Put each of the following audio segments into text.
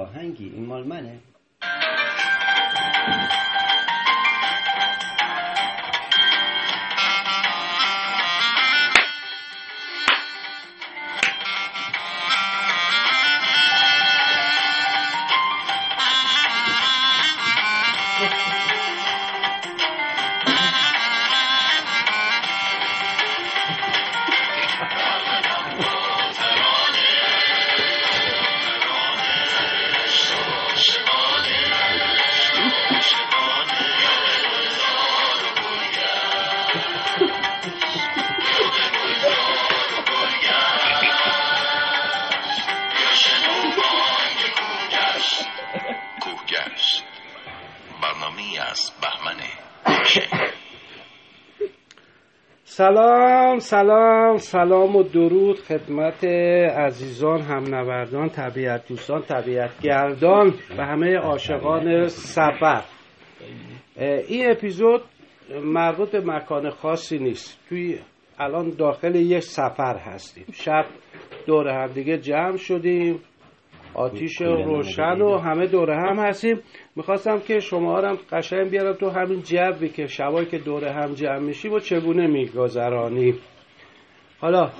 آهنگی این مال منه. سلام سلام سلام و درود خدمت عزیزان همنوردان طبیعت دوستان طبیعت گردان و همه عاشقان سفر این اپیزود مربوط به مکان خاصی نیست. توی الان داخل یک سفر هستیم. شب دور هم دیگه جمع شدیم. آتیش روشن و همه دوره هم هستیم. می‌خواستم که شما هم قشنگ بیارم تو همین جوی که شبایی که دوره هم جمع میشیم و چگونه میگذرانی. حالا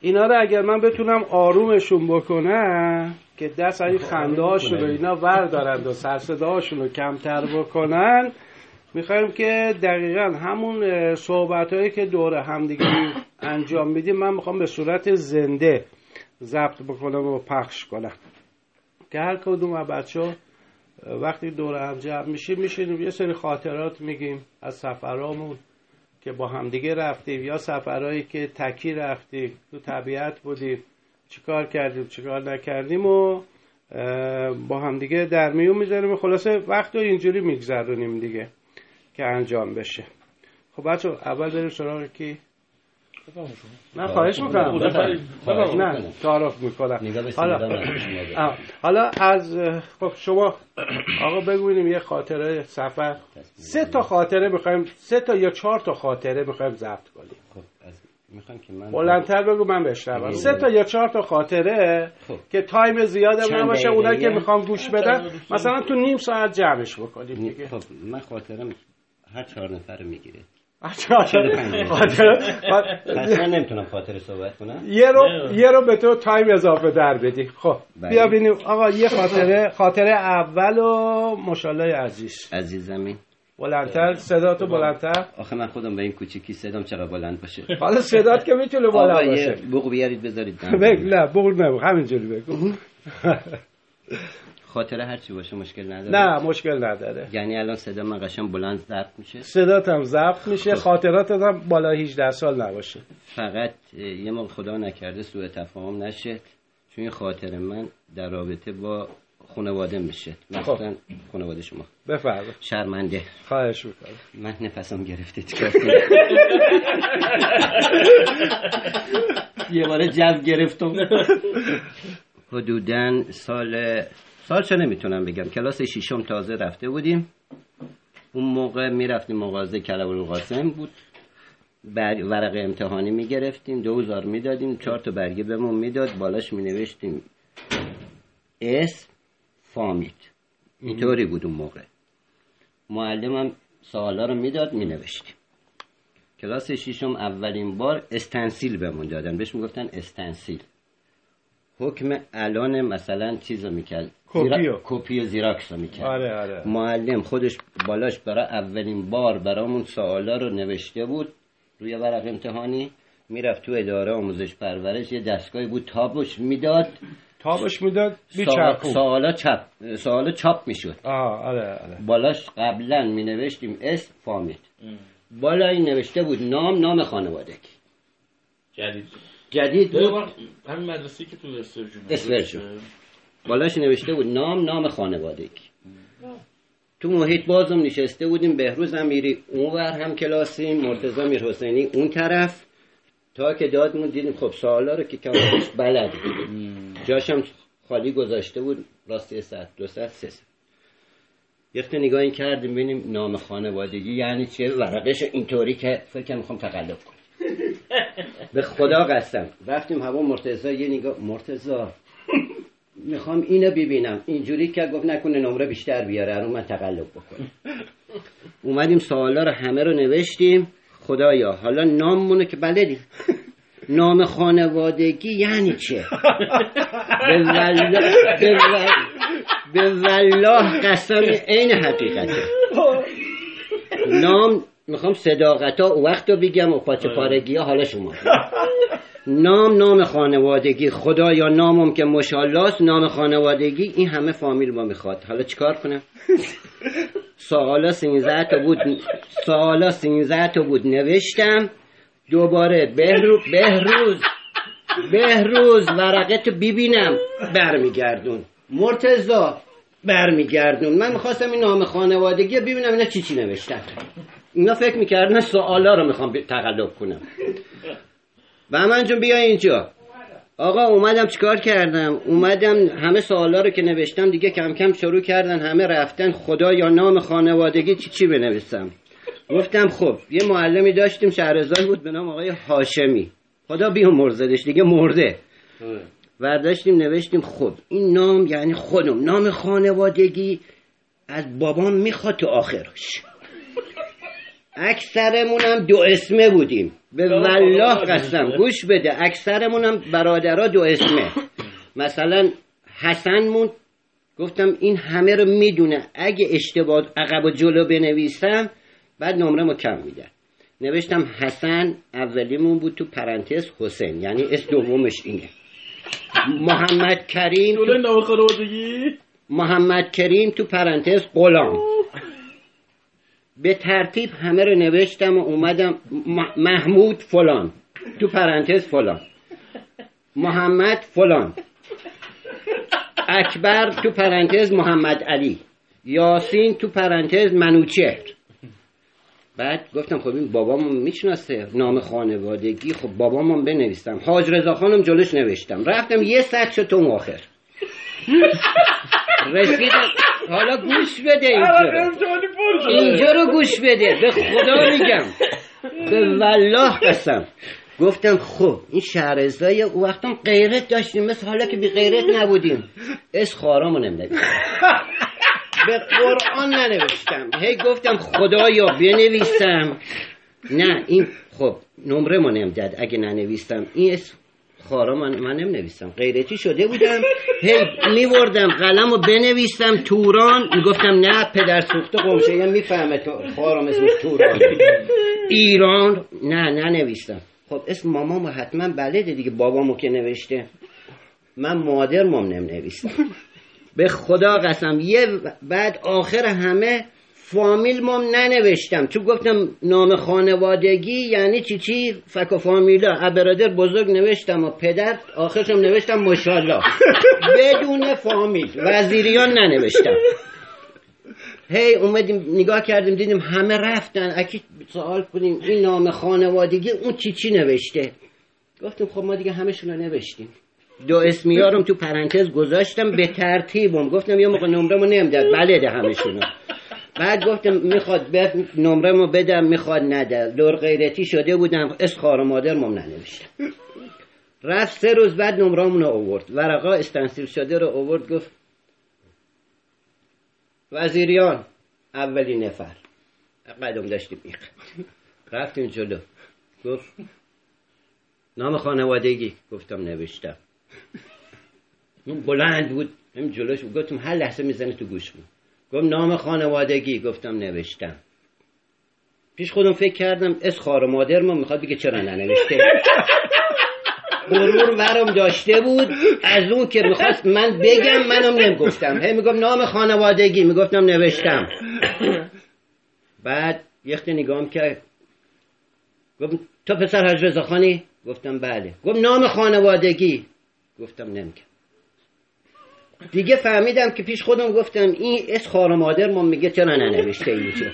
اینا رو اگر من بتونم آرومشون بکنم که دست این خنده هاشون رو اینا وردارند و سرصداشون رو کمتر بکنن می‌خوایم که دقیقا همون صحبت هایی که دور همدیگه انجام میدیم من می‌خوام به صورت زنده ضبط بکنم و پخش کنم که هر کدوم از بچه وقتی دور هم جمع میشیم میشینیم یه سری خاطرات میگیم از سفرامون که با همدیگه رفتیم یا سفرهایی که تکی رفتیم تو طبیعت بودیم چیکار کردیم چیکار نکردیم و با همدیگه در میون می‌ذاریم خلاصه وقت رو اینجوری میگذرونیم دیگه که انجام بشه. خب بچه اول بریم سراغ کی؟ نه خواهش می‌کنم. نه تعارف می‌کنم حالا حالا از خب شما آقا بگوینیم یه خاطره سفر. سه تا خاطره می‌خوایم سه تا یا چهار تا خاطره می‌خوایم ضبط کنیم. خب از می‌خوام که من بلندتر بگو من بشنوم. سه تا یا چهار تا خاطره که time زیادم نباشه اونایی که می‌خوام گوش بدن مثلا تو نیم ساعت جمعش بکنیم دیگه. خب من خاطرم هر چهار نفر می‌گیره. پس من نمی‌تونم خاطر صحبت کنم. یه رو یه رو به تو time اضافه در بدی. خب بیا ببینیم. آقا یه خاطره خاطره اول و مشالله عزیز. عزیزمی بلندتر. صدا تو بلندتر. آخه من خودم به این کوچیکی صدام چرا بلند باشه؟ حالا صدات که می‌تونه بلند باشه. بگو بیارید بذارید. بگو. نه بگو همینجوری بگو. خاطره هر چی باشه مشکل نداره. نه مشکل نداره. یعنی الان صدا من قشنگ بلند ضبط میشه. صدات هم ضبط میشه خاطراتت هم بالا 18 سال نباشه. فقط یه موقع خدا نکرده سوء تفاهم نشه چون این خاطر من در رابطه با خانواده میشه. مثلا خانواده شما. بفرمایید. شرمنده. خواهش می‌کنم. من نفسم گرفته چیکار یه بار جو گرفتم. حدودا سال سال چه نمی‌تونم بگم. کلاس ششم تازه رفته بودیم. اون موقع می‌رفتیم مغازه کلاب قاسم بود. بر ورق امتحانی می‌گرفتیم دوزار می‌دادیم چهار تا برگه بهمون می‌داد بالاش مینوشتیم. اسم فامیل اینطوری بود اون موقع. معلمم سوالا رو می‌داد مینوشتیم. کلاس ششم اولین بار استنسیل بهمون دادن. بهش می‌گفتن استنسیل. حکم الان مثلا چیز رو می‌کرد کپی کپی زیراکس رو می‌کرد. آره آره. معلم خودش بالاش برای اولین بار برامون سوالا رو نوشته بود. روی ورق امتحانی می‌رفت تو اداره آموزش پرورش. یه دستگاهی بود تابش می‌داد. تابش می‌داد سوالا چپ سوالا چاپ می‌شد. آه آره آره. بالاش قبلا می نوشتیم اسم فامید بالا این نوشته بود نام نام خانوادگی جدید. جدید بود. همین مدرسه که تو استرجون بالاش نوشته بود نام نام خانوادگی. تو محیط بازم نشسته بودیم بهروز امیری اونور هم کلاسیم میر حسینی اون طرف. تا که دادمون دیدیم خب سوالا رو که کمش بلد جاشم خالی گذاشته بود راستی ساعت دو ساعت سه ساعت. یخت نگاه این کردیم ببینیم نام خانوادگی یعنی چه ورقش اینطوری که فکر می‌خوام تقلب کنم. به خدا قسم. رفتیم هوا مرتضی یه نگاه مرتضی. می‌خوام اینو ببینم. اینجوری که گفت نکنه نمره بیشتر بیاره رو من تقلب بکنم. اومدیم سوالا رو همه رو نوشتیم. خدایا حالا ناممونو که بلدیم نام خانوادگی یعنی چه؟ به والله, به والله قسم عین حقیقته. نام می‌خوام صداقت ها او وقت رو بگم و پاچه پارگی ها حالا شما نام نام خانوادگی. خدا یا نامم که مشالاست نام خانوادگی. این همه فامیل ما می‌خواد. حالا چیکار کنم؟ سوالا سینزده تا بود سوالا سینزده تا بود. نوشتم. دوباره بهرو بهروز بهروز ورقه تو ببینم. برمیگردون. مرتزا برمیگردون. من می‌خواستم این نام خانوادگی ببینم اینا چی چی نوشتن. اینا فکر می‌کردن سوالا رو می‌خوام تقلب کنم. من جون بیا اینجا. آقا اومدم چیکار کردم؟ اومدم همه سوالا رو که نوشتم دیگه کم کم شروع کردن همه رفتن. خدا یا نام خانوادگی چی چی بنویسم؟ گفتم خب یه معلمی داشتیم شهرزاد بود به نام آقای هاشمی. خدا بیام مرزدش دیگه مرده. داشتیم نوشتیم خب این نام یعنی خودم. نام خانوادگی از بابام می‌خواد تو آخرش. اکثرمونم دو اسمه بودیم. به والله قسم. گوش بده. اکثرمونم برادرها دو اسمه. مثلا حسن مون گفتم این همه رو می‌دونه. اگه اشتباه عقب و جلو بنویسم بعد نمره ما کم میدن نوشتم حسن اولیمون بود تو پرانتز حسین. یعنی اسم دومش اینه. محمد کریم تو... محمد کریم تو پرانتز غلام. به ترتیب همه رو نوشتم و اومدم محمود فلان تو پرانتز فلان. محمد فلان. اکبر تو پرانتز محمد علی. یاسین تو پرانتز منوچهر. بعد گفتم خب این بابامو می‌شناسه نام خانوادگی خب بابامو بنویستم حاج رضا خانم جلوش نوشتم. رفتم یه سطح شد تو آخر. رسیدم حالا گوش بده اینجا. اینجا رو گوش بده. به خدا میگم. به والله قسم. گفتم خب این شهرزای او وقتم غیرت داشتیم. مثل حالا که بی غیرت نبودیم. اس خارامو نمیدیم به قرآن ننوشتم. هی گفتم خدایا بنویسم. نه این خب نمره ما نمی‌داد. اگه ننویسم این اسم خارا من, من نویسم غیرتی شده بودم؟ هی میوردم قلم رو بنویسم توران. می‌گفتم نه پدر سوخته قمشه. می‌فهمه تو خارم اسم توران. ایران. نه نه نویسم خب اسم مامامو حتما بلده دیگه. بابامو که نوشته. من مادر مام نویسم به خدا قسم یه بعد آخر همه فامیل مام ننوشتم. چون گفتم نام خانوادگی یعنی چی چی؟ فک و فامیلا. برادر بزرگ نوشتم و پدر آخرشم نوشتم مشالله بدون فامیل. وزیریان ننوشتم. هی اومدیم نگاه کردیم دیدیم همه رفتن. اکی سوال کنیم این نام خانوادگی اون چی چی نوشته؟ گفتیم خب ما دیگه همشون رو نوشتیم. دو اسمیارم تو پرانتز گذاشتم به ترتیبم. گفتم یه موقع نمرمو نمی‌داد. بله همشونو بعد گفتم می‌خواد نمره مو بدم می‌خواد نده. دور غیرتی شده بودم اس خار مادر مم ننوشتم رفت سه روز بعد نمرامون رو آورد. ورقا استنسیل شده رو آورد گفت وزیریان اولی نفر. قدم داشتیم میخ. رفتیم جلو. گفت نام خانوادگی. گفتم نوشتم. بلند بود. هم جلوش گفتم هر لحظه می‌زنه تو گوش بود گفت نام خانوادگی گفتم نوشتم. پیش خودم فکر کردم اس خار مادر ما می‌خواد بگه چرا ننوشته. غرور ورم داشته بود از اون که می‌خواست من بگم منم نمی‌گفتم. هی میگم نام خانوادگی می‌گفتم نوشتم. بعد یخت نگام کرد گفت تو پسر حج خانی گفتم بله. گفت نام خانوادگی؟ گفتم نمیگم. دیگه فهمیدم که پیش خودم گفتم این اس مادر ما میگه چرا ننوشته اینجا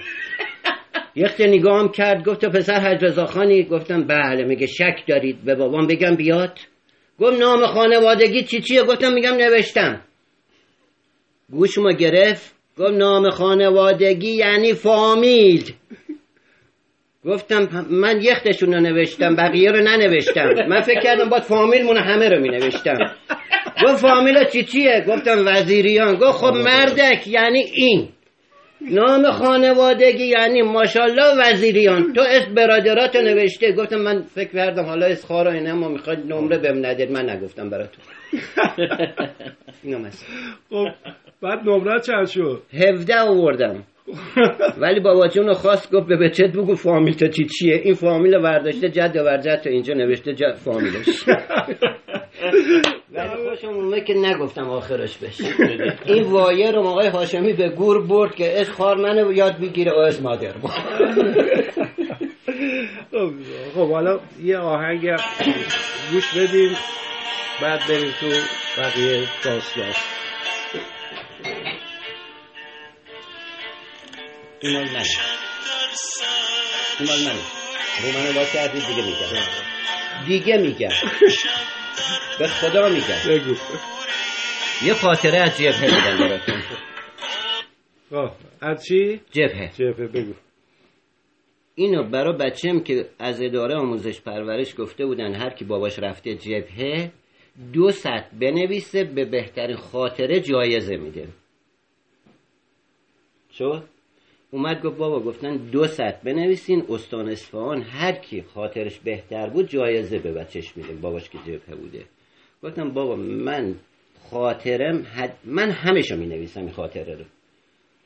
یک نگاهم کرد گفت پسر حج خانی؟ گفتم بله میگه شک دارید. به بابام بگم بیاد. گفت نام خانوادگی چی چیه؟ گفتم میگم نوشتم. گوش ما گرفت. گفت نام خانوادگی یعنی فامیل. گفتم من یختشون رو نوشتم بقیه رو ننوشتم. من فکر کردم باید فامیل همه رو می نوشتم گفت فامیل چی چیه گفتم وزیریان. گفت خب مردک یعنی این. نام خانوادگی یعنی ماشاءالله وزیریان. تو اسم برادراتو نوشته. گفتم من فکر کردم حالا اسخار اینه ما می‌خواد نمره بهم ندید. من نگفتم براتون. اینو مثلا خب بعد نمره چند شد؟ 17 آوردم. ولی بابا جون خواست گفت به بچت بگو فامیل تو چی چیه؟ این فامیل ورداشته جد و برجد تا اینجا نوشته جد فامیلش. ولی خوشم که نگفتم آخرش بشه. این وایر رو آقای هاشمی به گور برد که اس خار منو یاد بگیره و اس مادر خب، خب حالا یه آهنگ گوش بدیم بعد بریم تو بقیه داستان. این مال منه. این مال منه. رو منو با کردی دیگه میگم دیگه میگم به خدا میگم بگو. یه خاطره از جبهه میگم براتون. از چی؟ جبهه. جبهه بگو. اینو برای بچم که از اداره آموزش پرورش گفته بودن هر کی باباش رفته جبهه دو سطر بنویسه به بهترین خاطره جایزه میده. شد اومد گفت بابا گفتن دو سطر بنویسین استان اصفهان هر کی خاطرش بهتر بود جایزه به بچش میده. باباش که جبهه بوده. گفتم بابا من خاطرم حد... من همشو می نویسم این خاطره رو.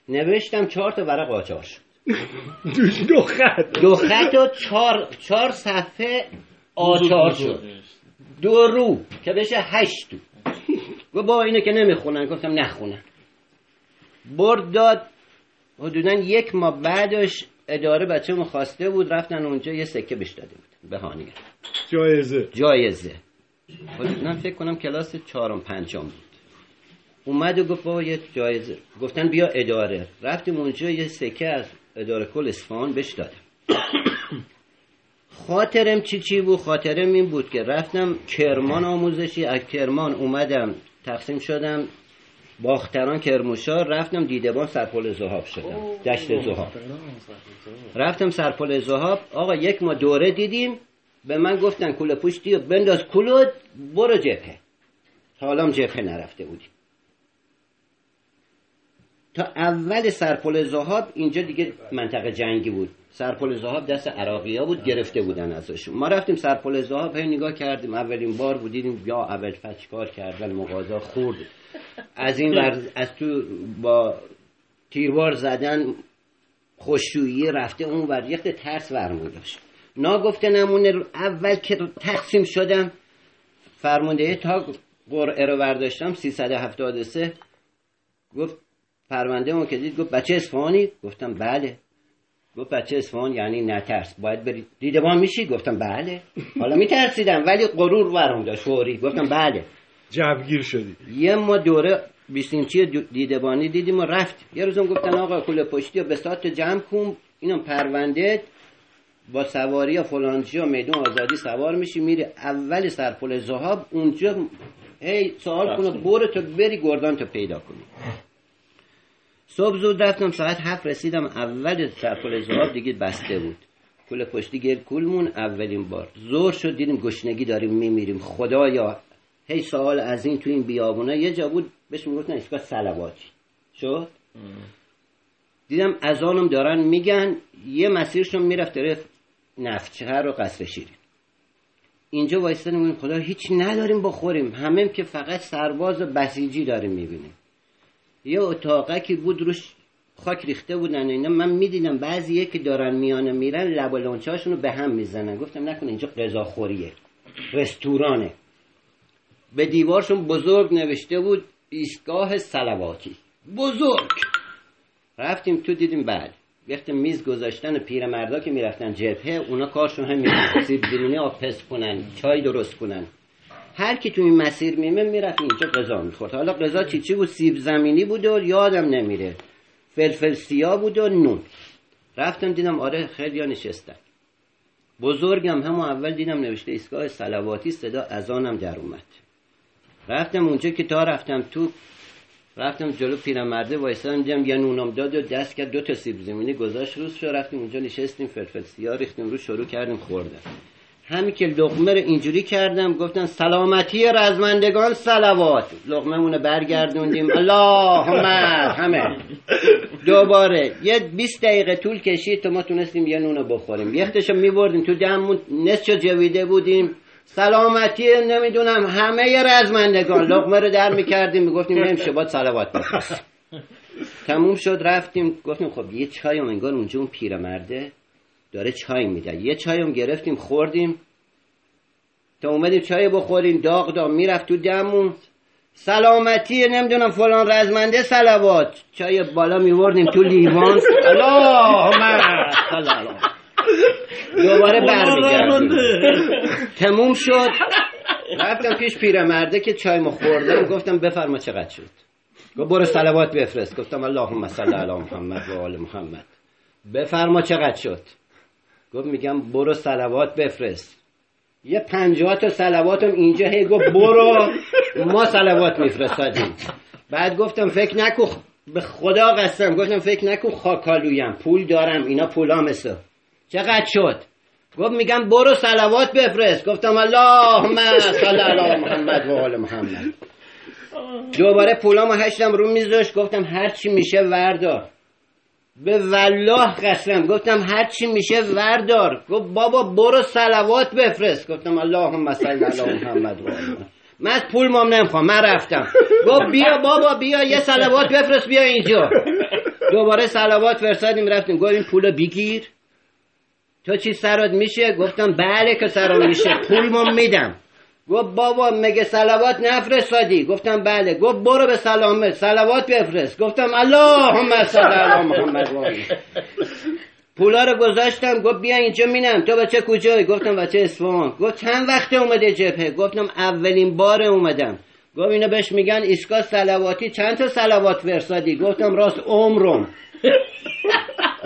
نوشتم چهار تا ورق آچار شد. دو خط. دو خط و چهار, چهار صفحه آچار شد. دو رو که بشه هشت تو. و با اینه که نمی‌خونن. گفتم نخونن. برد داد حدودا یک ماه بعدش اداره بچه خواسته بود رفتن اونجا یه سکه بهش داده بود. بهانیه جایزه. جایزه. حدودا فکر کنم کلاس چهارم پنجم بود. اومد و گفت بابا یه جایزه. گفتن بیا اداره. رفتیم اونجا یه سکه از اداره کل اصفهان بهش دادم. خاطرم چی چی بود؟ خاطرم این بود که رفتم کرمان آموزشی. از کرمان اومدم تقسیم شدم. باختران کرموشا رفتم دیدبان سرپل زهاب شدم. دشت زهاب. رفتم سرپل زهاب. آقا یک ما دوره دیدیم. به من گفتن کوله پشتی و بنداز کلود برو جبهه. تا حالا هم جبهه نرفته بودیم. تا اول سرپل زهاب اینجا دیگه منطقه جنگی بود. سرپل زهاب دست عراقی ها بود گرفته بودن ازشون. ما رفتیم سرپل زهاب هی نگاه کردیم. اولین بار بودیم. یا اول فچ کار کردن مغازا خورد. از این ور از تو با تیروار زدن خوشویی رفته اون ور. یخت ترس ورمون داشت. ناگفته نمونه رو اول که تقسیم شدم فرمانده تا قرعه رو برداشتم 373 گفت پرونده اون که دید گفت بچه اصفهانی؟ گفتم بله. گفت بچه اصفهان یعنی نترس. باید برید. دیدبان میشی؟ گفتم بله. حالا میترسیدم ولی غرور ورم داشت فوری. گفتم بله. جوگیر شدی. یه ما دوره بیسینچی دیدبانی دیدیم و رفت. یه روزم گفتن آقا کل پشتی و به ساعت جمع کن. اینم پرونده با سواری یا فلانجی و میدون آزادی سوار میشی میری اول سرپل زهاب اونجا هی سوال کنه برو تو بری گردان تو پیدا کنی. صبح زود رفتم ساعت هفت رسیدم اول سرپل زهاب دیگه بسته بود. کل پشتی گیر کولمون اولین بار. زور شد دیدیم گشنگی داریم میمیریم. خدایا هی سوال از این تو این بیابونه یه جا بود بهش می‌گفتن ایستگاه سلواتی. شد؟ دیدم از آنم دارن میگن یه مسیرشون می‌رفت داره نفتچهر و قصر شیرین. اینجا وایستن خدا هیچ نداریم بخوریم. همه که فقط سرباز و بسیجی داریم می‌بینیم. یه اتاقه که بود روش خاک ریخته بودن اینا. من می‌دیدم بعضیه که دارن میانه میرن لب و رو به هم می‌زنن. گفتم نکنه اینجا غذاخوریه. رستورانه. به دیوارشون بزرگ نوشته بود ایستگاه سلواتی. بزرگ. رفتیم تو دیدیم بعد وقتی میز گذاشتن پیرمردا که می‌رفتن جبهه اونا کارشون همین سیب زمینی آب پس کنن چای درست کنن. هر کی تو این مسیر میمه می‌رفت اینجا غذا می‌خورد. حالا غذا چی چی بود؟ سیب زمینی بود و یادم نمیره. فلفل سیاه بود و نون. رفتم دیدم آره خیلی نشستن. بزرگم همون اول دیدم نوشته ایستگاه سلواتی صدا اذانم در اومد. رفتم اونجا که تا رفتم تو رفتم جلو پیرمرده وایسادم دیدم یه نونم داد و دست کرد دو تا سیب زمینی گذاشت روز شو رفتیم اونجا نشستیم فلفل سیاه ریختیم رو شروع کردیم خوردن. همین که لقمه رو اینجوری کردم گفتن سلامتی رزمندگان سلوات. لقمه مونه برگردوندیم. اللهم همه دوباره یه 20 دقیقه طول کشید تا ما تونستیم یه نونو بخوریم. یختشو میبردیم تو دممون. نصفشو جویده بودیم. سلامتی نمی‌دونم همه رزمندگان. لقمه رو در می‌کردیم می‌گفتیم بریم شبات سلوات بفرست تموم شد رفتیم گفتیم خب یه چای هم انگار اونجا اون پیرمرده داره چای میده. یه چای هم گرفتیم خوردیم. تا اومدیم چای بخوریم داغ داغ می‌رفت تو دمون سلامتی نمی‌دونم فلان رزمنده سلوات. چای بالا میوردیم تو لیوان. علی دوباره برمیگردیم. تموم شد. رفتم پیش پیرمرده که چای ما خوردم گفتم بفرما چقدر شد. گفت برو سلوات بفرست. گفتم اللهم صل علی محمد و آل محمد. بفرما چقدر شد. گفت میگم برو سلوات بفرست. یه پنجاه تا سلواتم اینجا هی گفت برو. ما سلوات میفرستادیم. بعد گفتم فکر نکو به خدا قسم. گفتم فکر نکو خاکالویم. پول دارم. اینا پولامسه چقدر شد؟ گفت میگم برو سلوات بفرست. گفتم اللهم صل علی محمد و آل محمد. دوباره پولامو هشتم رو میذاشت. گفتم هر چی میشه وردار. به والله قسم. گفتم هر چی میشه وردار. گفت بابا برو سلوات بفرست. گفتم اللهم صل علی محمد و آل محمد. من از پول مام نمی‌خوام. من رفتم. گفت بیا بابا بیا یه سلوات بفرست بیا اینجا. دوباره سلوات فرستادیم رفتیم. گفتیم پول بگیر. تو چی سرات میشه؟ گفتم بله که سرم میشه. پول ما میدم. گفت بابا مگه سلوات نفرستادی؟ گفتم بله. گفت برو به سلامت سلوات بفرست. گفتم اللهم صل علی محمد. پولا رو گذاشتم. گفت بیا اینجا مینم. تو بچه کجایی؟ گفتم بچه اصفهان. گفت چند وقت اومده جبهه؟ گفتم اولین بار اومدم. گفت اینو بهش میگن ایستگاه سلواتی چند تا سلوات فرستادی؟ گفتم راست عمرم.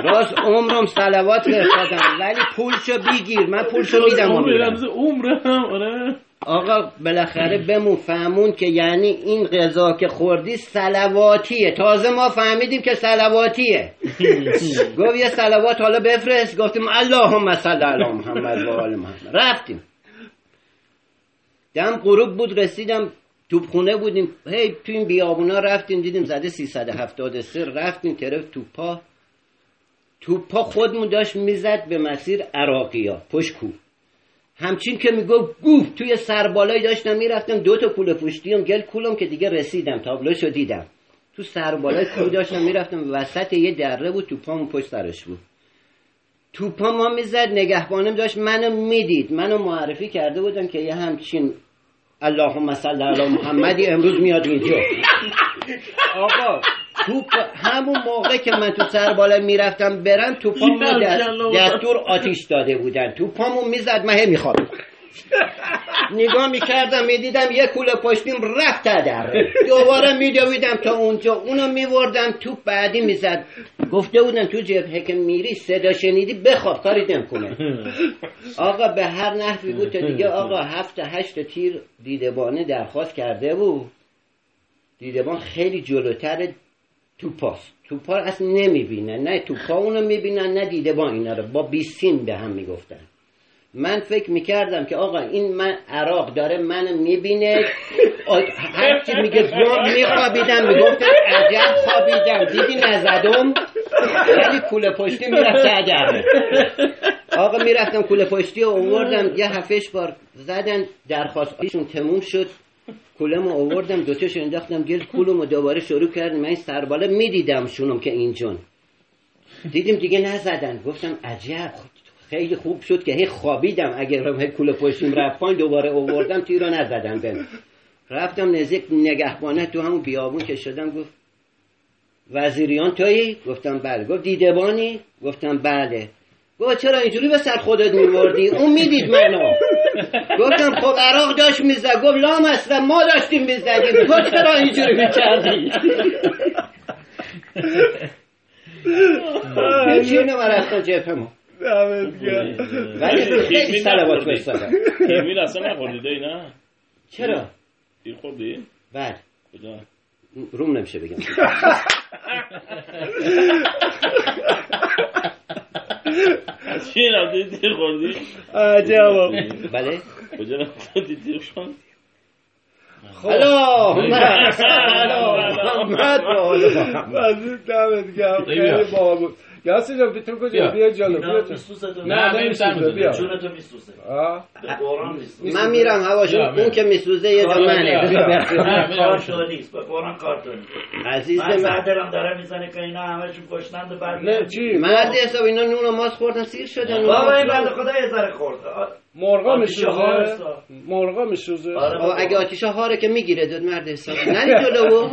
راست عمرم سلوات فرستادم ولی پولشو بگیر من پولشو میدم. رمز عمرم آره. آقا بالاخره بمون فهمون که یعنی این غذا که خوردی سلواتیه تازه ما فهمیدیم که سلواتیه گفت یه سلوات حالا بفرست. گفتیم اللهم صل علی محمد و آل محمد. رفتیم. دم غروب بود رسیدم توپخونه بودیم. هی تو این بیابونا رفتیم دیدیم زده 373 رفتیم طرف توپا. توپا خودمون داشت می‌زد به مسیر عراقیا پشت کوه. همچین که می‌گفت گوه توی سربالایی داشتم می‌رفتم دو تا کوله پشتیم گل کولم که دیگه رسیدم تابلوشو دیدم. تو سربالای کوه داشتم می‌رفتم وسط یه دره بود توپامون پشت سرش بود. توپا ما می‌زد نگهبانم داشت منو می‌دید. منو معرفی کرده بودم که یه همچین اللهم صل علی محمدی امروز میاد اینجا. آقا توپ همون موقع که من تو سر بالا می‌رفتم برم توپامو دست- دستور آتیش داده بودن. توپامو می‌زد من هی میخوابیدم. نگاه می‌کردم می‌دیدم یه کوله پشتیم رفت در. دوباره میدویدم تا اونجا. اونو میوردم توپ بعدی می‌زد. گفته بودن تو جبهه که میری صدا شنیدی بخواب کاری نمی‌کنه. آقا به هر نحوی بود تا دیگه آقا هفت هشت تیر دیدبانه درخواست کرده بود. دیدبان خیلی جلوتر توپاست توپا رو اصلا نمی‌بینن. نه توپا اونو می‌بینن نه دیدبان اینا رو. با بیسیم به هم می‌گفتن. من فکر می‌کردم که آقا این من عراق داره منو می‌بینه. هرچی میگه گم میخوابیدم می‌گفتن عجب خوابیدم دیدی نزدم ولی کوله پشتی می‌رفت اگر. آقا می‌رفتم کوله پشتی رو اووردم یه هفتش بار زدن درخواست ایشون تموم شد. کولمو اووردم دوتاشو انداختم گل کولمو دوباره شروع کردم. من سرباله می‌دیدم شونم که اینجون دیدیم دیگه نزدن. گفتم عجب خیلی خوب شد که هی خوابیدم. اگر هی کوله پشتیم رفت پایین دوباره اووردم تیر رو نزدم بهم. رفتم نزدیک نگهبانه تو همون بیابون که شدم گفت وزیریان تویی؟ گفتم بله گفت دیدبانی؟ گفتم بله گفت چرا اینجوری به سر خودت میوردی؟ اون می‌دید منو گفتم خب عراق داشت می‌زد گفت لام اصلا ما داشتیم می‌زدیم تو چرا اینجوری می‌کردی؟ هیچی اینو رفتم جبهه ما ولی خیلی سلوات تیمیر اصلا نخوردی نه چرا؟ تیر خوردی؟ بله کجا؟ روم نمیشه بگم. چی تیر خوردی؟ عجبا بله. کجا رفتی؟ تیر الو الو محمد مزید دمت گرم. خیلی باحال بود. یاسین جان تو کجا بیا. جلو بیا تو. نه نه، نمیسوزه. بیا چونتو میسوسه آه. به من میرم هواشو اون که میسوزه یه جا منه بیا. بیا. نه، کار میرم. تو نیست به قرآن کار تو نیست عزیز من صدرم داره می‌زنه که اینا همشون گشنند و بعد نه چی مرد حساب اینا نون و ماست خوردن سیر شدن بابا این بنده خدا یه ذره خورد مرغا میسوزه. مرغا میسوزه. آره. اگه آتیش هاره که می‌گیره داد مرد حساب. نری جلو.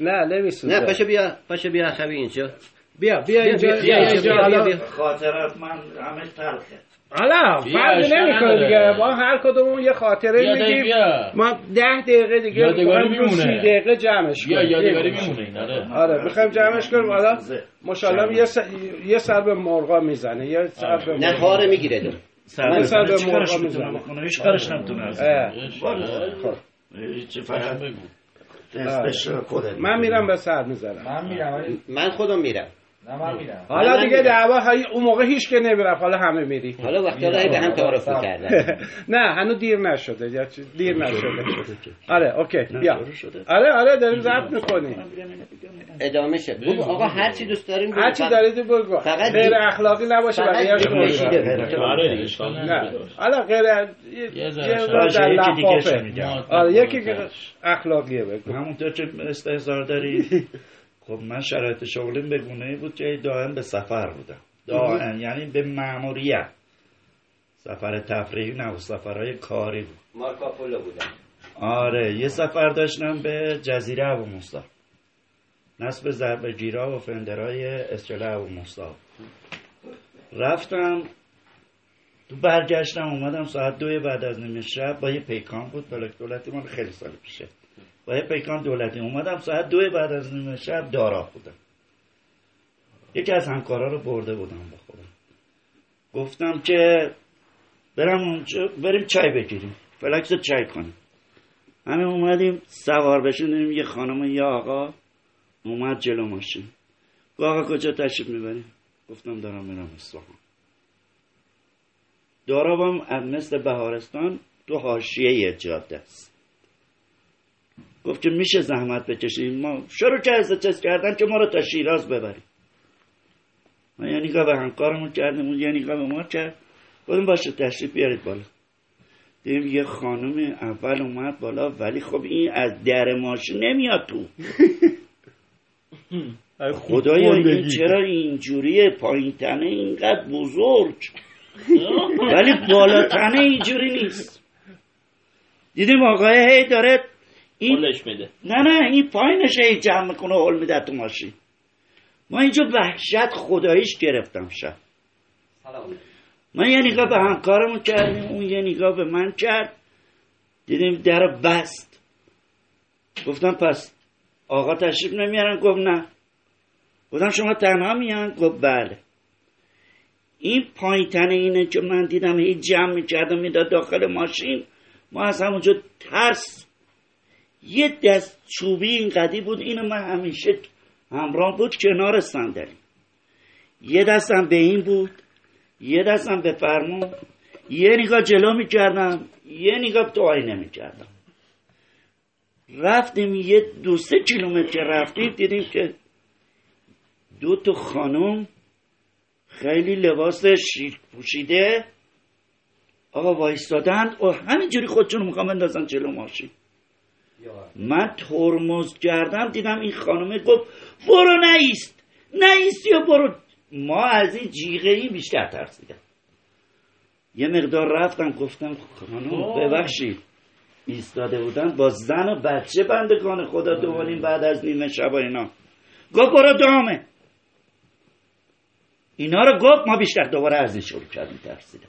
نه نمیسوزه. نه پاشو بیا پاشو بیا خبی اینجا. بیا بیا اینجا. خاطرات من همش تلخه. حالا اشکال نمی‌کنه. دیگه. ما هر کدومون یه خاطره میگیم. ما ده دقیقه دیگه یادگاری میمونه. دقیقه جمعش کنیم. یادگاری. میمونه آره. آره می‌خوایم جمعش کنیم. حالا. ماشاءالله یه سر, یه سر به مرغا می‌زنه. یه سر به نه مرغا. هاره می‌گیره داد من سر به مرغا بکنه؟ هیچ کارش نمی‌تونه. از اه. خب. چی فقط بگو. من میرم به سر می‌زنم. من میرم. من خودم میرم. حالا دیگه. دعوا های- اون موقع هیچ که نمی‌رفت. حالا همه میری. حالا وقتی رای به هم تعارف می‌کردن نه هنوز دیر نشده. دیر نشده. آره اوکی. بیا. آره آره داریم ضبط می‌کنیم. ادامه شد بگو آقا هر چی دوست داریم. هر چی دارید بگو. فقط غیر اخلاقی نباشه فقط بقیه‌اش غیرت. آره دیگه نه. حالا غیر یه- ذره. آره یکی که اخلاقیه بگو. همونطور که استهزار داری. خب من شرایط شغلیم به گونه بود که دائم به سفر بودم. دائم یعنی به معموریت سفر تفریحی نه و سفرهای کاری بود. مارکاپولو بودن آره یه سفر داشتم به جزیره ابو موسی نصب ضرب گیرا و فندرهای اسکله ابو موسی رفتم تو برگشتم اومدم ساعت دوی بعد از نیمه شب با یه پیکان بود پلاک دولتی مال خیلی سال پیشه. با یه پیکان دولتی اومدم ساعت دوی بعد از نیمه شب دارا بودم. یکی از همکارا رو برده بودم با خودم. گفتم که برم بریم چای بگیریم. فلکس چای کنیم. همه اومدیم سوار بشیم یه خانم و یه آقا اومد جلو ماشین. گفت آقا کجا تشریف می‌بریم گفتم دارم میرم اصفهان. دارابم مثل بهارستان تو حاشیه یه جاده است. گفت که میشه زحمت بکشیم ما شروع کرد چیز کردن که ما رو تا شیراز ببریم ما یه نگاه به همکارمون کردیم اون نگاه به ما کرد. گفتیم باشه تشریف بیارید بالا. دیدیم یه خانم اول اومد بالا ولی خب این از در ماشین نمیاد تو. خدایا این چرا اینجوریه؟ پایین تنه اینقدر بزرگ. ولی بالا تنه اینجوری نیست. دیدیم آقای هی داره این میده. نه نه این پایینش هی جمع می‌کنه هل میده تو ماشین. ما اینجا وحشت خداییش گرفتم شب. من یه نگاه به همکارمون کردیم اون یه نگاه به من کرد. دیدیم در بست. گفتم پس آقا تشریف نمیارن؟ گفت نه. گفتم شما تنها میان؟ گفت بله. این پایین اینه که من دیدم هی جمع می‌کردم می‌داد داخل ماشین. ما از همونجا ترس یه دست چوبی این قدی بود اینو من همیشه همراه بود کنار صندلی. یه دستم به این بود یه دستم به فرمون یه نگاه جلو می‌کردم یه نگاه تو آینه می‌کردم. رفتیم یه دو سه کیلومتر که رفتیم دیدیم که دو تا خانم خیلی لباس شیک پوشیده آقا وایستادن و همینجوری خودشون می‌خوام بندازن جلو ماشین. من ترمز کردم دیدم این خانمه گفت برو نایست نایستی و برو. ما از این جیغه ای بیشتر ترسیدم یه مقدار رفتم گفتم خانم ببخشید. ایستاده بودن با زن و بچه بندگان خدا دوانیم بعد از نیمه شب و اینا. گفت برو دامه. اینا رو گفت ما بیشتر دوباره از این شروع کردیم ترسیدم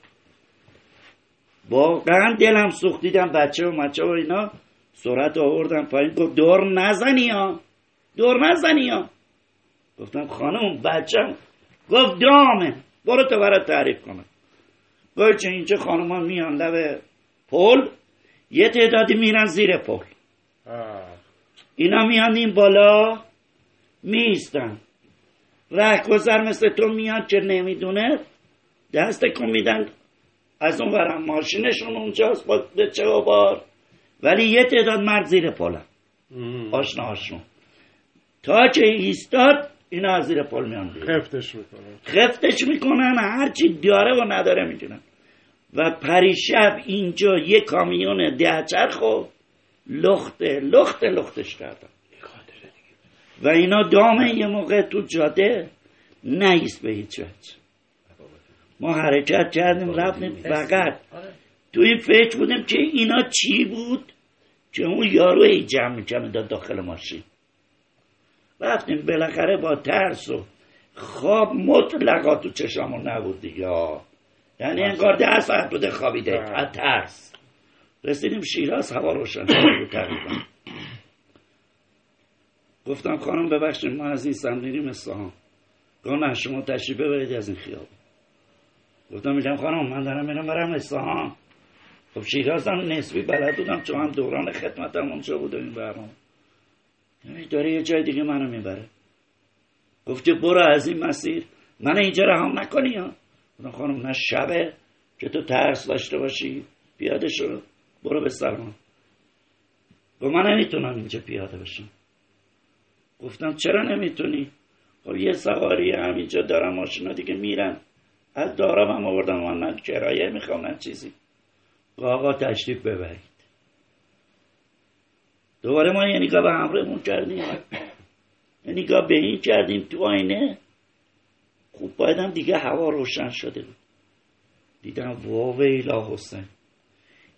واقعا دلم سوخت دیدم بچه و مچه و اینا. سرعت آوردم پایین. گفت دور نزنی ها. دور نزنی ها. گفتم خانم بچم. گفت دامه برو تو برات تعریف کنم. گفت چه اینجا خانم ها میان لب پل. یه تعدادی میرن زیر پل. اینا میان این بالا میستن. رهگذر مثل تو میاد که نمی‌دونه. دست کن میدن از اون ورم ماشینشون اونجاست با چه بار. ولی یه تعداد مرد زیر پلن آشناهاشون تا که ایستاد اینا از زیر پل میان بیرون. خفتش می‌کنه خفتش می‌کنن هرچی داره و نداره می‌دونن. و پریشب اینجا یه کامیون دهچرخ و لخت لخت لختش کردن. و اینا دام یه موقع تو جاده نیست به هیچ وجه. ما حرکت کردیم رفتیم فقط. تو این فکر بودیم که اینا چی بود؟ که اون یارو ای جمع می‌کنه داد داخل ماشین. رفتیم بالاخره با ترس و خواب مطلقا تو چشامون نبود دیگه. یعنی انگار ده ساعت بوده خوابیده. از ترس. رسیدیم شیراز هوا روشن بود تقریبا. گفتم خانم ببخشید ما از این سمت میریم اصفهان. گفت نه شما تشریف ببرید از این خیابون. گفتم میگم خانم من دارم میرم برم اصفهان. خب شیراز هم نسبی بلد بودم چون هم دوران خدمتم اونجا بود و این برنامه. داره یه جای دیگه منو می‌بره. گفت که برو از این مسیر. من اینجا رها نکنی ها. خانم نه شبه که تو ترس داشته باشی. پیاده شو. برو به سلمان. گفت من نمی‌تونم اینجا پیاده بشم. گفتم چرا نمی‌تونی؟ خب یه سواری همینجا دارم ماشینا دیگه میرن. از دارم هم آوردم من نه کرایه می‌خوام نه چیزی. گفت آقا تشریف ببرید. دوباره ما یه نگاه به همراهمون کردیم. یه نگاه به این کردیم تو آینه. خوب بایدم دیگه هوا روشن شده بود. دیدم واویلا حسین.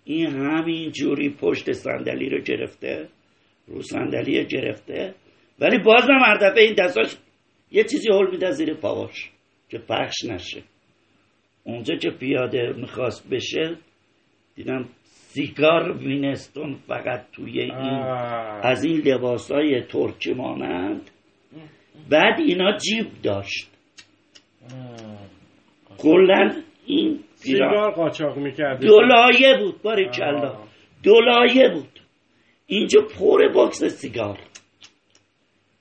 این همین جوری پشت صندلی رو گرفته رو صندلی گرفته. ولی بازم هر دفعه این دستاش یه چیزی حل میده زیر پاواش که پخش نشه. اونجا که پیاده می‌خواست بشه دیدم سیگار وینستون فقط توی این آه. از این لباس های ترکی مانند. بعد اینا جیب داشت. کلا این سیگار قاچاق می‌کرد. دولایه بود باری کلا. دولایه بود. اینجا پر box سیگار.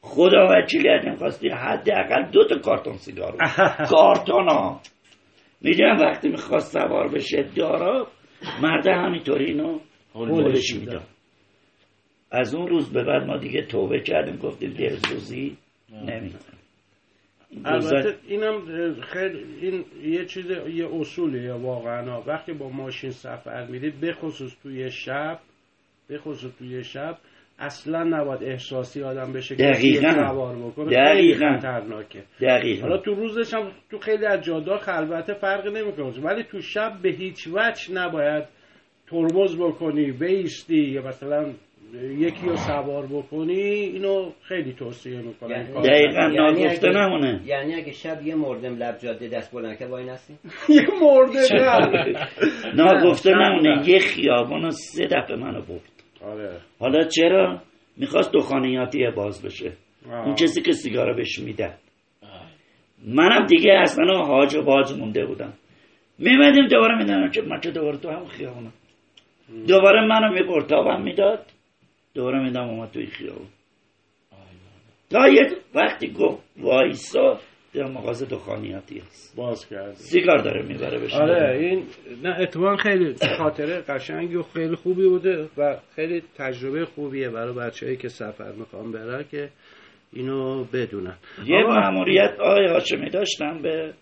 خدا وکیلی اگه خواستی حداقل دو تا کارتون سیگار. کارتون ها میگم وقتی می‌خواست سوار بشه دارا مرده همینطوری اینو هلش می‌داد از اون روز به بعد ما دیگه توبه کردیم گفتیم دلسوزی نمی‌کنیم البته اینم خیلی این یه چیز یه اصولیه واقعا. وقتی با ماشین سفر میرید بخصوص توی شب بخصوص توی شب اصلا نباید احساسی آدم بشه که دقیقاً. سوار بکنه. خیلی دقیقاً. خطرناکه. دقیقا. حالا تو روزش هم تو خیلی از جادا خلوت فرقی نمی‌کنه. ولی تو شب به هیچ وجه نباید ترمز بکنی بیستی یا مثلا یکی رو سوار بکنی اینو خیلی توصیه می‌کنم. یعنی- دقیقاً ناگفته اگه- نمونه. یعنی اگه شب یه مردم لب جاده دست بلند که وای نستی یه مرده نه. ناگفته نه، نمونه. نه. یه خیابان رو سه دفعه منو برد. آره. حالا چرا؟ می‌خواست دخانیاتی باز بشه. آه. اون کسی که سیگارو بهش میدن. منم دیگه اصلا حاج و باج مونده بودم. میمدیم دوباره می‌دونم که من که دوباره تو هم خیابونم. دوباره منو می‌برد تابم می‌داد. دوباره میدم اومد توی خیابون. تا یه وقتی گفت وایسا دیدم مغازه دخانیاتی هست. باز کرد سیگار داره می‌بره بشه آره این نه اتفاقا خیلی خاطره قشنگی و خیلی خوبی بوده و خیلی تجربه خوبیه برای بچه‌ای که سفر می‌خوان برن که اینو بدونن. یه آقا، مأموریت آقای هاشمی داشتم به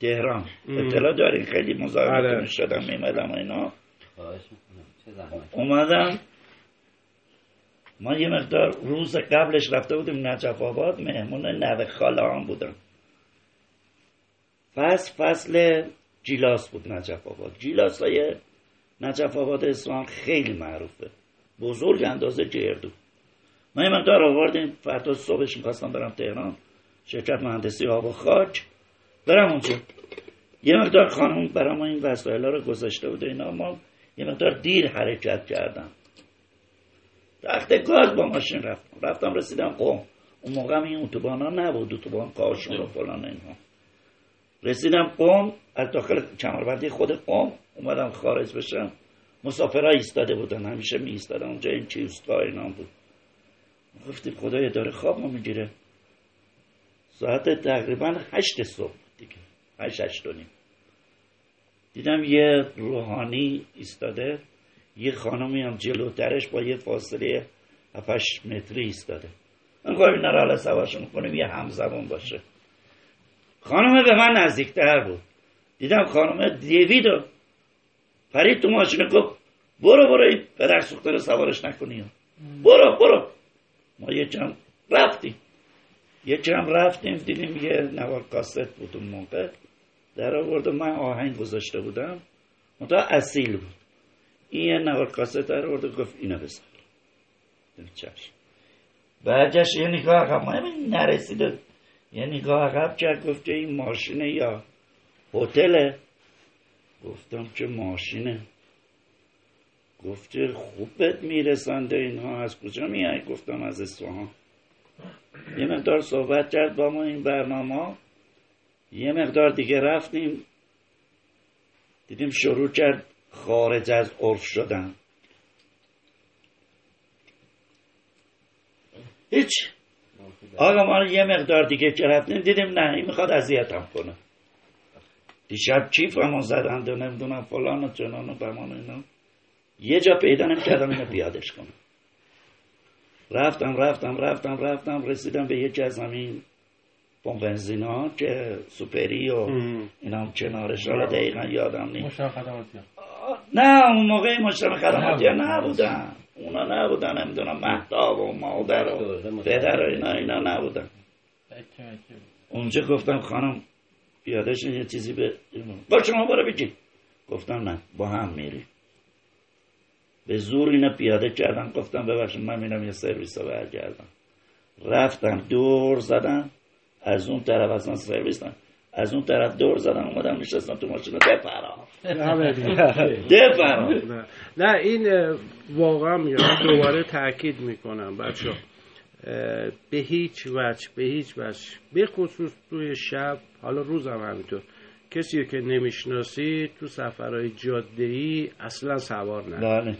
تهران. اطلاع دارین خیلی مزاحمتون آره. شدم میمدم و اینا. اومدم. ما یه مقدار روز قبلش رفته بودیم نجف آباد مهمون نوه خاله هم بودم. فصل فصل جیلاس بود نجف آباد. جیلاس های نجف آباد اصفهان خیلی معروفه. بزرگ اندازه گردو. ما یه مقدار آوردیم. فردا صبحش می‌خواستم برم تهران. شرکت مهندسی آب و خاک. برم اونجا. یه مقدار خانم برای ما این وسایل رو گذاشته بود اینا. ما یه مقدار دیر حرکت کردم. تخت گاز با ماشین رفتم. رفتم رسیدم قوم اون موقع این اتوبان ها نبود. اتوبان کاشون و فلان اینها. رسیدم قوم از داخل کمربندی خود قوم اومدم خارج بشم. مسافرها ایستاده بودن همیشه می ایستادن اونجا این کیوسکا اینا بود. گفتیم خدایا داره خواب ما می‌گیره. ساعت تقریبا هشت صبح دیگه. هشت هشت و دیدم یه روحانی ایستاده. یه خانمی هم جلوترش با یه فاصله 7 متری ایستاده. من خواهیم حالا سواشون کنیم یه همزبان باشه. خانم به من نزدیکتر بود. دیدم خانم دیوید رو پرید تو ماشین گفت برو برو این پدر سوخته رو سوارش نکنی. برو برو. ما یه جمع رفتیم. یه جمع رفتیم دیدیم یه نوار کاست بود اون موقع. در آورد و من آهنگ گذاشته بودم. منتها اصیل بود. این یه نوار کاست در آورد و گفت اینو گفتم چشم. برگشت یه نگاه همین نرسیده یه نگاه عقب کرد گفت که این ماشینه یا هتله؟ گفتم که ماشینه. گفت که خوب بهت میرسنده اینها از کجا میای؟ گفتم از اصفهان. یه مقدار صحبت کرد با ما این برنامه. یه مقدار دیگه رفتیم. دیدیم شروع کرد خارج از عرف شدن. هیچ. آقا ما یه مقدار دیگه که رفتیم دیدیم نه این می‌خواد اذیتم کنه. دیشب کیف همون زدند و نمی‌دونم فلان و چنان و بمان اینا. یه جا پیدا نمی‌کردم اینو بیادش کنم. رفتم رفتم رفتم رفتم رسیدم به یکی از همین پمپ بنزینا که سوپری و اینا هم کنارش. حالا دقیقا یادم نیست. نه اون موقع مشتم خدماتی ها نبودن. اونا نبودن نمی‌دونم مهتاب و مادر و پدر و اینا اینا نبودن. اونجا گفتم خانم پیادهش یه چیزی به با شما برو بگی گفتم نه با هم میری به زور اینا پیاده کردم گفتم ببخشید من میرم یه سرویس رو برگردم. رفتم دور زدم از اون طرف اصلا سرویس نه. از اون طرف دور زدم اومدم نشستم تو ماشین. بپرا. همه دیگه. بپرا. نه. این واقعا میگم دوباره تاکید می‌کنم بچه به هیچ وجه به هیچ وجه به خصوص توی شب حالا روزم همینطور. کسی که نمی‌شناسی تو سفرهای جاده ای اصلا سوار نه بله.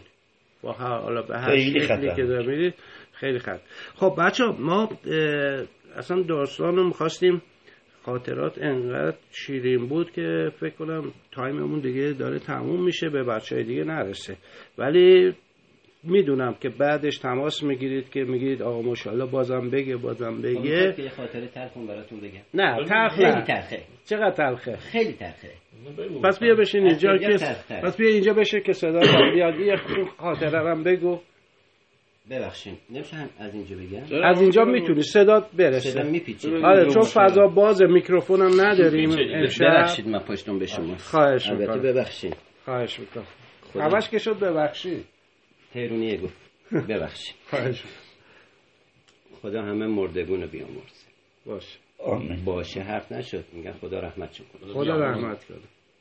با حالا به هر خیلی شکلی. که داره می‌ری، خیلی خطر. خب بچه ما اصلا داستان رو می‌خواستیم خاطرات انقدر شیرین بود که فکر کنم تایممون دیگه داره تموم میشه به بچه های دیگه نرسه. ولی می‌دونم که بعدش تماس می‌گیرید که می‌گیرید آقا ماشاءالله بازم بگه بازم بگه. که خاطره تلخون براتون بگم. نه تلخ خیلی تلخه چقدر تلخه؟ خیلی تلخه. پس بیا بشین اینجا که. پس بیا اینجا بشه که صدا بیاد یه خاطره هم بگو. ببخشید نمیشه هم از اینجا بگم. از اینجا می‌تونی صدا صدا برسه میپیچید آره چون فضا باز میکروفون هم نداریم ببخشید من پشتم به شما خواهش البته می‌کنم. ببخشید. خواهش می‌کنم. همش که شد ببخشید. تیرونیه گفت. ببخشید. خواهش خدا همه مردگون رو بیامرزه. باش آمین. باشه حرف نشد. میگن خدا رحمت کنه خدا رحمت کنه.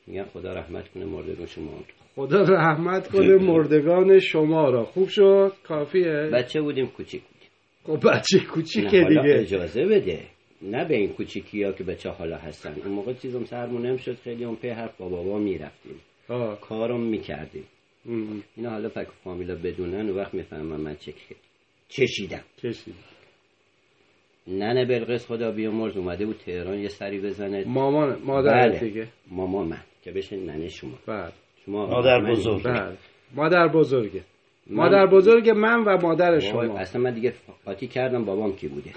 میگن خدا رحمت کنه مردگون شما. رو. خدا رحمت کنه مردگان شما را. خوب شد؟ کافیه؟ بچه بودیم کوچیک بودیم خب بچه کوچیکه دیگه. اجازه بده. نه به این کوچیکی ها که بچه حالا هستن. اون موقع چیزم سرمون نمی‌شد خیلی اون پی حرف با بابا می‌رفتیم. کارم می‌کردیم. اینا حالا فکر فامیلا بدونن و وقت می‌فهمم من چه چشیدم. کشید ننه بلقیس خدا بیامرز اومده بود تهران یه سری بزنه. مامان مادرت بله. دیگه. ماما من که بشه ننه شما. بله. شما مادر بزرگ. مادر بزرگه من- مادر بزرگ من و مادر شما. اصلا من دیگه قاطی کردم بابام کی بوده.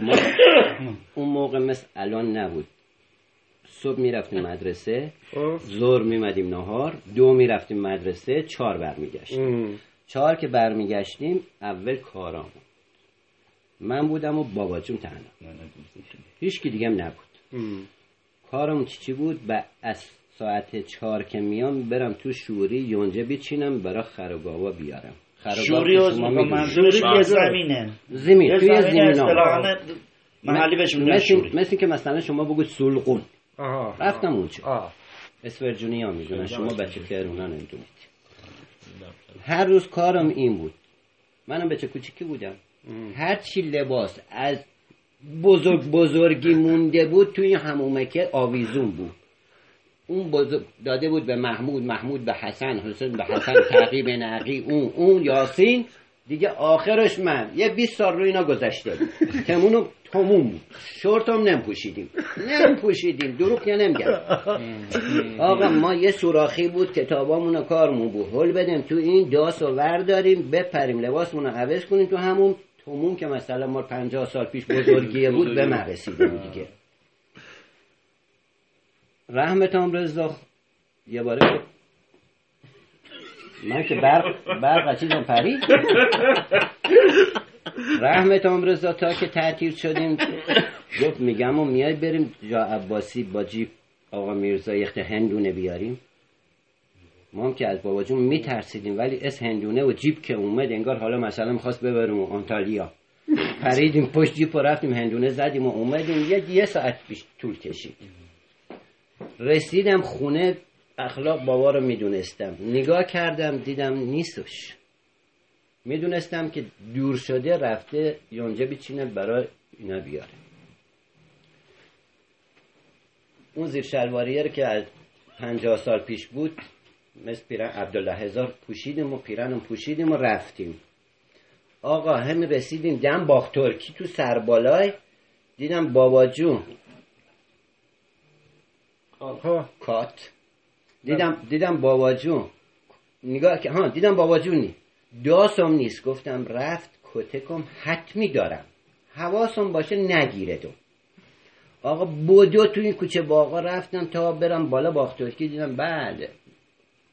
ما اون موقع مثل الان نبود. صبح می‌رفتیم مدرسه؟ زور میمدیم نهار دو می‌رفتیم مدرسه چهار برمیگشتیم. چهار که برمیگشتیم اول کارام. من بودم و باباجون تنها. هیچ کی دیگه نبود. ام. کارم چی چی بود؟ و از ساعت چهار که میام برم تو شوری یونجه بچینم برای خرگاوا بیارم. شوری که از می‌دونید. منظورش یه زمینه. زمین. توی زمین محلی بهش میگن مثل, شوری. مثل که مثلا شما بگو سلقون. آها. رفتم اونجا. اسفرجونی ها می‌دونن. شما بچه تهرونا نمی‌دونید. هر روز کارم این بود. منم بچه کوچیکی بودم. هر چی لباس از بزرگ بزرگی مونده بود توی همومکه آویزون بود. اون بزرگ داده بود به محمود محمود به حسن حسین به حسن تعقیب نقی اون اون یاسین. دیگه آخرش من. یه 20 سال رو اینا گذشته بود. تمونو تموم بود. شورت هم نم پوشیدیم نم پوشیدیم دروغ نمیگم. آقا ما یه سوراخی بود کتابامون و کارمون بود. هل بدیم تو این داس و ورداریم بپریم لباسمون رو عوض کنیم تو همون. تموم که مثلا ما 50 سال پیش بزرگیه بود به من رسیده بود دیگه. رحمتام رزا یه باره من که برق برق چیزم پرید. رحمت رضا تا که تعطیل شدیم گفت میگم و میای بریم جا عباسی با جیب آقا میرزا یخت هندونه بیاریم. ما هم که از بابا جون میترسیدیم ولی اس هندونه و جیب که اومد انگار حالا مثلا می‌خواست ببریم آنتالیا. پریدیم پشت جیب و رفتیم هندونه زدیم و اومدیم. یه یه ساعت پیش طول کشید. رسیدم خونه اخلاق بابا رو می‌دونستم. نگاه کردم دیدم نیستش. می‌دونستم که دور شده رفته یونجه بیچینه برای اینا بیاره. اون زیر شلواریه که از پنجاه سال پیش بود مثل پیرن عبدالله هزار پوشیدیم و پیرنم پوشیدیم و رفتیم. آقا همین رسیدیم دم باخت ترکی تو سربالای. دیدم بابا جون. کات. دیدم دیدم بابا جون. نگاه که ها دیدم بابا جون نی داسم نیست. گفتم رفت کتکم حتمی دارم. حواسم باشه نگیره دو آقا بودو تو این کوچه باقا رفتم تا برم بالا باختورکی دیدم بله.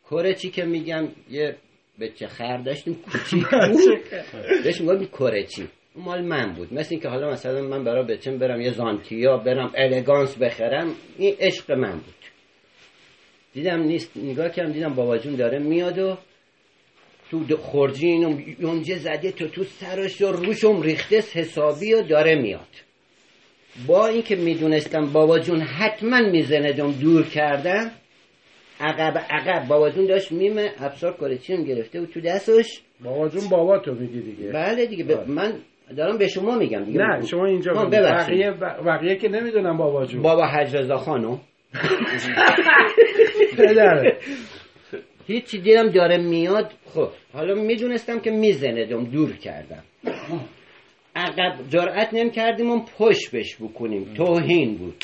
کره چی که میگم؟ یه بچه خر داشتیم کوچیک بود. داشتیم میگم کره چی. مال من بود. مثل اینکه حالا مثلا من برای بچم برم یه زانتیا برم الگانس بخرم این عشق من بود. دیدم نیست نگاه کردم دیدم بابا جون داره میاد و تو اینو یونجه زده تو تو سرش و روشم ریخته حسابی و داره میاد. با اینکه می‌دونستم بابا جون حتما می‌زنه دور کردم عقب عقب. بابا جون داشت میمه افسار کارچی هم گرفته و تو دستش. بابا جون بابا تو میگی دیگه. بله دیگه. ب... من دارم به شما میگم دیگه. نه شما اینجا. بقیه بقیه که نمی‌دونم بابا جون بابا حج رضا خانو هیچی دیدم داره میاد. خب حالا می‌دونستم که می‌زنه دم دور کردم. عقب جرأت نمی کردیم اون پشت بش بکنیم. توهین بود.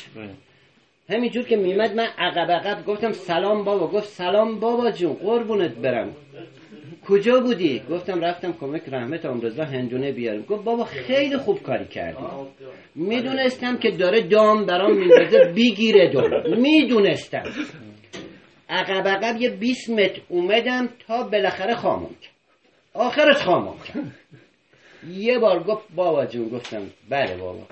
همینجور که میمد من عقب عقب گفتم سلام بابا. گفت سلام بابا جون قربونت برم. کجا بودی؟ گفتم رفتم کمک رحمت امرزا هندونه بیارم. گفت بابا خیلی خوب کاری کردی. می‌دونستم که داره دام برام میندازه بگیره دام. می‌دونستم. عقب عقب یه 20 متر اومدم تا بالاخره خامون کرد آخرش خامون کرد. یه بار گفت بابا جون گفتم بله بابا.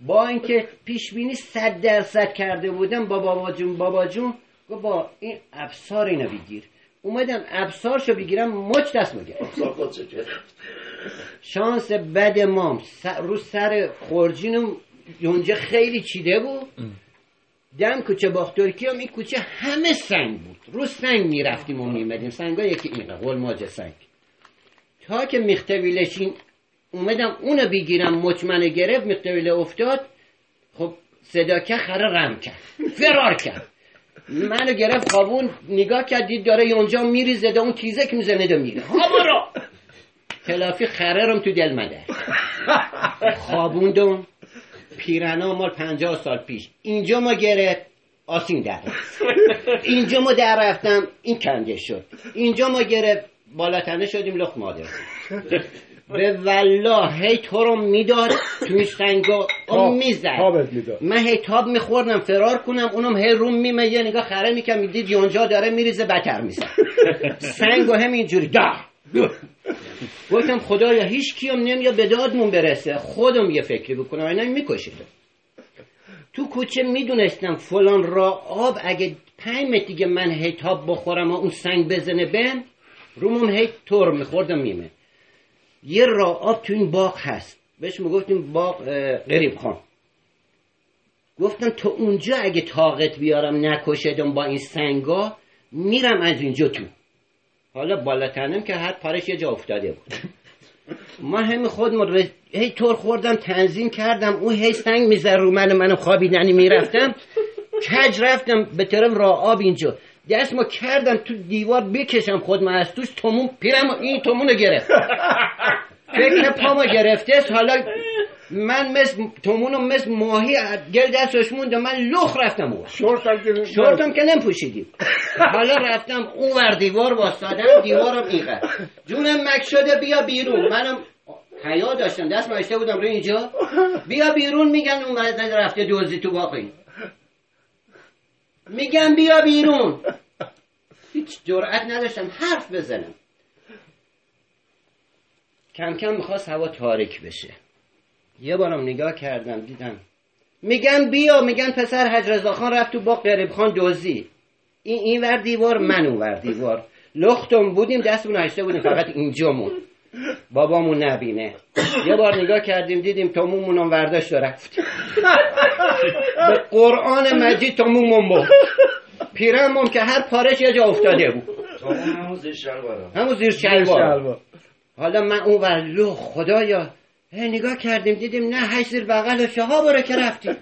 با اینکه پیش بینی صد درصد کرده بودم با بابا جون بابا جون گفت با این افسار اینو بگیر. اومدم افسارشو بگیرم مچ دست کرد شانس بد مام. رو سر خورجینم یونجه خیلی چیده بود. دم کوچه باخترکی هم این کوچه همه سنگ بود. رو سنگ می‌رفتیم و میمدیم سنگ یکی اینه قلماج سنگ. تا که میختویلشین اومدم اونو بگیرم مچمنه گرفت میختویله افتاد. خب صدا که خره رم کرد فرار کرد. منو گرفت خوابون نگاه کرد دید داره اونجا میریزه ده اون تیزه که می‌زنه ده میره. ها تلافی خره رم تو دل مده. خوابوندم. پیرنا مال پنجاه سال پیش. اینجا ما گرفت آسین در. اینجا ما در رفتم این کنده شد. اینجا ما گرفت بالاتنه شدیم لخت مادر. به والله هی تو رو می‌داد تو این سنگا می‌زد. تابت می‌داد. من هی تاب میخوردم فرار کنم اونم هی روم میمه یه نگاه خره میکم می‌دید یونجا داره میریزه بتر میزه سنگ و همینجوری دا! گفتم خدایا هیچ کیم نمیاد به دادمون برسه. خودم یه فکری بکنم اینا می‌کشید تو کوچه می‌دونستم فلان را آب اگه پنج متر دیگه من هی تاب بخورم و اون سنگ بزنه بهم رومم هی تور میخوردم میمه. یه آب تو این باغ هست. بهش می‌گفتیم باغ قریب خان. گفتم تو اونجا اگه طاقت بیارم نکشدم با این سنگا میرم از اینجا تو. حالا بالاتنم که هر پارش یه جا افتاده بود. ما همین خودمون رس... هی طور خوردم تنظیم کردم اون هی سنگ می‌زد رو من منم خوابیدنی می‌رفتم. کج رفتم به طرف راه آب اینجا. دست ما کردم تو دیوار بکشم خودم از توش تومون پیرم این تومون رو گرفت. فکر پامو گرفته است. حالا من مثل تومون رو مثل ماهی گل دستش مونده من لخ رفتم اون شورتم که شورتم که حالا رفتم اون ور دیوار واسادم دیوارم اینقدر جونم مک شده بیا بیرون. منم حیا داشتم. دست مشته بودم. رو اینجا. بیا بیرون میگن اون رفته دوزی تو باقی. میگم بیا بیرون. هیچ جرأت نداشتم حرف بزنم. کم کم می‌خواست هوا تاریک بشه. یه بارم نگاه کردم دیدم. میگن بیا میگن پسر حج رضا خان رفت تو با قریب خان دوزی این این ور دیوار من ور دیوار. لختم بودیم دستمون هشته بودیم فقط اینجامون. بابامون نبینه. یه بار نگاه کردیم دیدیم تومومون هم ورداشت و رفت به قرآن مجید تومومون بود. پیرمون که هر پارش یه جا افتاده بود. همون زیر شلوارم همون زیر شلوار. حالا من اون ور لو خدایا. نگاه کردیم دیدیم نه هشت زیر بغل ها باره که رفتیم.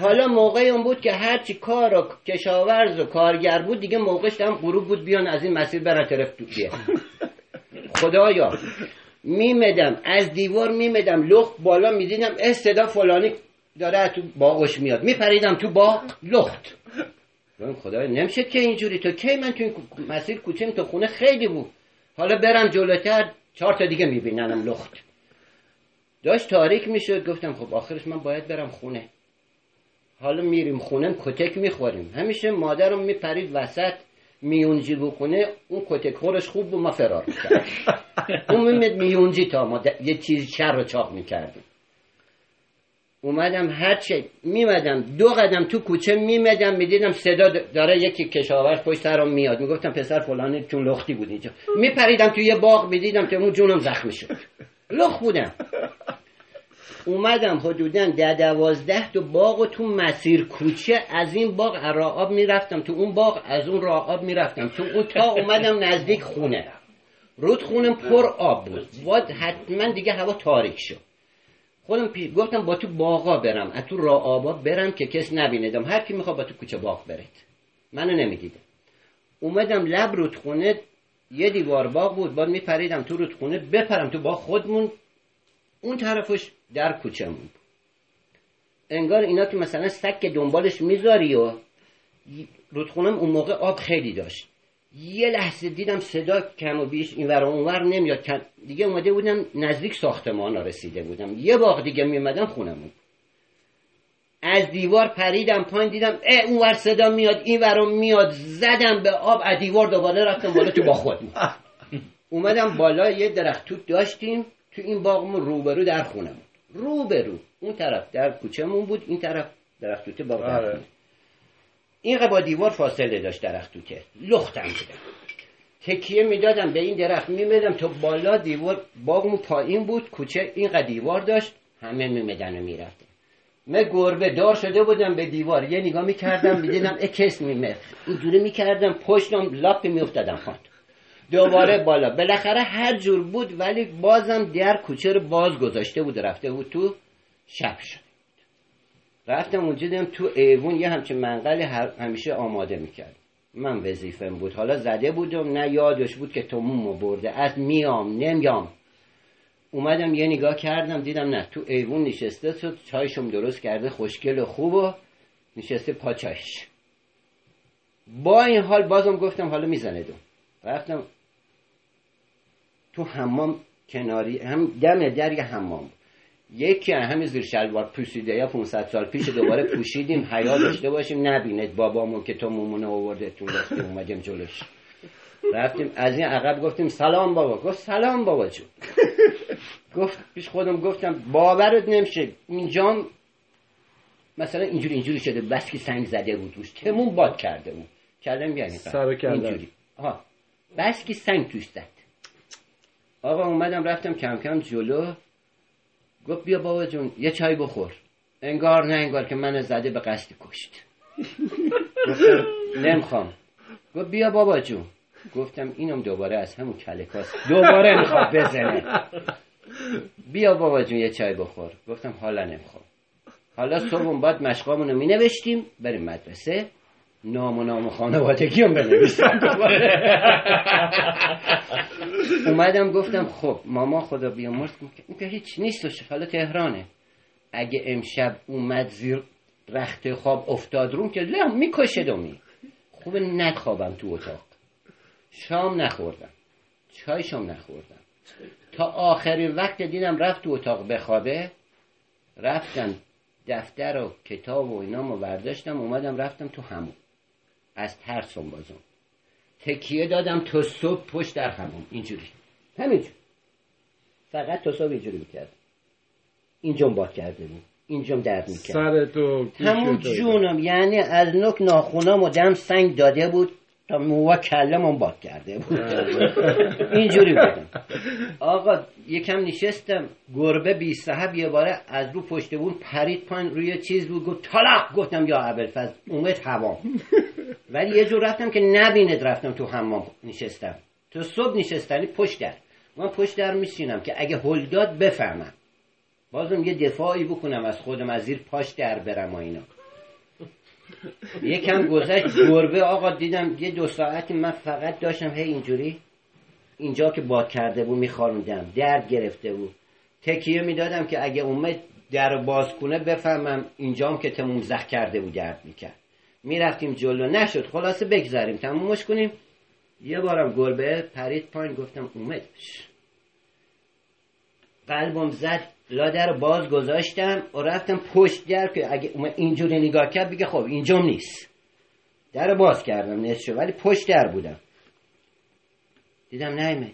حالا موقعی اون بود که هرچی کار و کشاورز و کارگر بود دیگه موقعش هم غروب بود بیان از این مسیر برن طرف تو بیه خدایا. میمدم از دیوار میمدم لخت بالا می‌دیدم اه صدا فلانی داره تو باغش میاد. میپریدم تو باغ لخت. خدایا نمیشه که اینجوری. تو کی من تو این مسیر کوچیم؟ تو خونه خیلی بود. حالا برم جلوتر چهار تا دیگه میبیننم لخت. داشت تاریک می‌شد. گفتم خب آخرش من باید برم خونه. حالا میریم خونه کتک می‌خوریم. همیشه مادرم میپرید وسط. میونجی خونه اون کتک خورش خوب بود ما فرار می‌کرد اون میمد میونجی تا ما یه چیز شر رو چاق می‌کردیم. اومدم هر چه میمدم دو قدم تو کوچه میمدم می‌دیدم صدا داره یکی کشاورز پشت سرم میاد. می‌گفتم پسر فلانی چون لختی بود اینجا. میپریدم تو یه باغ می‌دیدم که اون جونم زخمی شد. لخ بودم. اومدم حدودا ده دوازده تا باغ و تو مسیر کوچه از این باغ راه آب می‌رفتم. تو اون باغ از اون راه آب می‌رفتم. تو اون تا اومدم نزدیک خونه. رود خونم پر آب بود. باید حتما دیگه هوا تاریک شد. خودم پی... گفتم با تو باغا برم. از تو راه آبا برم که کس نبیندم هر کی می‌خواد با تو کوچه باغ برید. منو نمی‌دیدم اومدم لب رودخونه. یه دیوار باغ بود. باید میپریدم تو رودخونه. بپرم تو باغ خودمون. اون طرفش در بود انگار اینا که مثلا سگ که دنبالش می‌ذاری و رودخونم اون موقع آب خیلی داشت. یه لحظه دیدم صدا کم و بیش این ور و اون ور نمیاد دیگه اومده بودم نزدیک ساختمان رسیده بودم. یه باغ دیگه میومدم خونمون. از دیوار پریدم پایین دیدم اه اون ور صدا میاد این ور میاد. زدم به آب از دیوار دوباره رفتم بالا تو با خودم. اومدم بالا یه درخت توت داشتیم. تو این باغمون روبرو در خونمون روبرو. اون طرف در کوچهمون بود این طرف درخت توته باغ در آره. خونه. این با دیوار فاصله داشت درخت توته لختم بودم تکیه می‌دادم به این درخت میمدم تا بالا دیوار باغمون پایین بود. کوچه این دیوار داشت همه میمدن و می‌رفتم من گربه دار شده بودم به دیوار. یه نگاه می‌کردم می‌دیدم اه کس میمه اینجوری می‌کردم پشتم لاپی میافتادم خواند دوباره بالا. بالاخره هر جور بود ولی بازم در کوچه رو باز گذاشته بود رفته بود تو شب شد. رفتم اونجا دیدم تو ایوون یه همچین منقل همیشه آماده می‌کرد. من وظیفم بود. حالا زده بودم نه یادش بود که تومومو برده. از میام نمیام. اومدم یه نگاه کردم دیدم نه تو ایوون نشسته شد چایشم درست کرده خوشگل و خوب و نشسته پاچایش با این حال بازم گفتم حالا می‌زنه دو. رفتم تو حمام کناری هم دم در یه حمام. یکی از همین زیر شلوار پوشیده یا 500 سال پیش دوباره پوشیدیم حیا داشته باشیم. نبیند بابامون که تو مومونه آورده تو اومدیم جلوش. رفتیم از این عقب گفتیم سلام بابا. گفت سلام بابا جون. گفت پیش خودم گفتم باورت نمیشه. اینجام مثلا اینجوری اینجوری شده. بس که سنگ زده بود روش تمون باد کرده بود. کردم یعنی سر. اینجوری. آها. بس که سنگ توش زد. آقا اومدم رفتم کم کم جلو. گفت بیا بابا جون یه چای بخور. انگار نه انگار که من زده به قصد کشت. نمی‌خوام. گفت بیا بابا جون. گفتم اینم دوباره از همون کلکاس. دوباره می‌خواد بزنه. بیا بابا جون یه چای بخور. گفتم حالا نمی‌خوام. حالا صبح بعد مشقامونو می نوشتیم بریم مدرسه. نام و نام خانوادگی هم بنویسم اومدم گفتم خب ماما خدا بیامرز این که هیچ نیست حالا تهرانه. اگه امشب اومد زیر رخت خواب افتاد روم که نه می‌کشه دومی خوبه نخوابم تو اتاق. شام نخوردم. چای شام نخوردم. تا آخرین وقت دیدم رفت تو اتاق بخوابه رفتم دفتر و کتاب و اینامو برداشتم اومدم رفتم تو همون. از ترسم بازم. تکیه دادم تا صبح پشت در همون اینجوری. همینجور. فقط تا صبح اینجوری می‌کرد. اینجام باد کرده بود. اینجام درد می‌کرد. سر تو همون جونم. یعنی از نک ناخونام و دم سنگ داده بود. تا موها کلمم باد کرده بود. اینجوری بودم. آقا یکم نشستم. گربه بی صاحب یه باره از رو پشت بود پرید پایین روی چیز بود. گفت طلاق. گفتم یا ابوالفضل اومد هوام ولی یه جور رفتم که نبیند رفتم تو حمام نشستم. تو صبح نشستنی پشت در. من پشت در میشینم که اگه هلداد بفهمم. بازم یه دفاعی بکنم از خودم از زیر پاش در برم و اینا. یکم گذشت گربه آقا دیدم یه دو ساعتی من فقط داشتم هی اینجوری اینجا که باد کرده بود میخاروندم درد گرفته بود. تکیه می‌دادم که اگه اومد در باز کنه بفهمم اینجام که تموم زخ کرده بود درد می‌کرد. می‌رفتیم جلو نشد خلاصه بگذاریم تمومش کنیم. یه بارم گربه پرید پایین گفتم اومد. قلبم زد لادر باز گذاشتم و رفتم پشت در که اگه اینجوری نگاه کرد بگه خب اینجام نیست. در باز کردم نصف ولی پشت در بودم. دیدم نایمه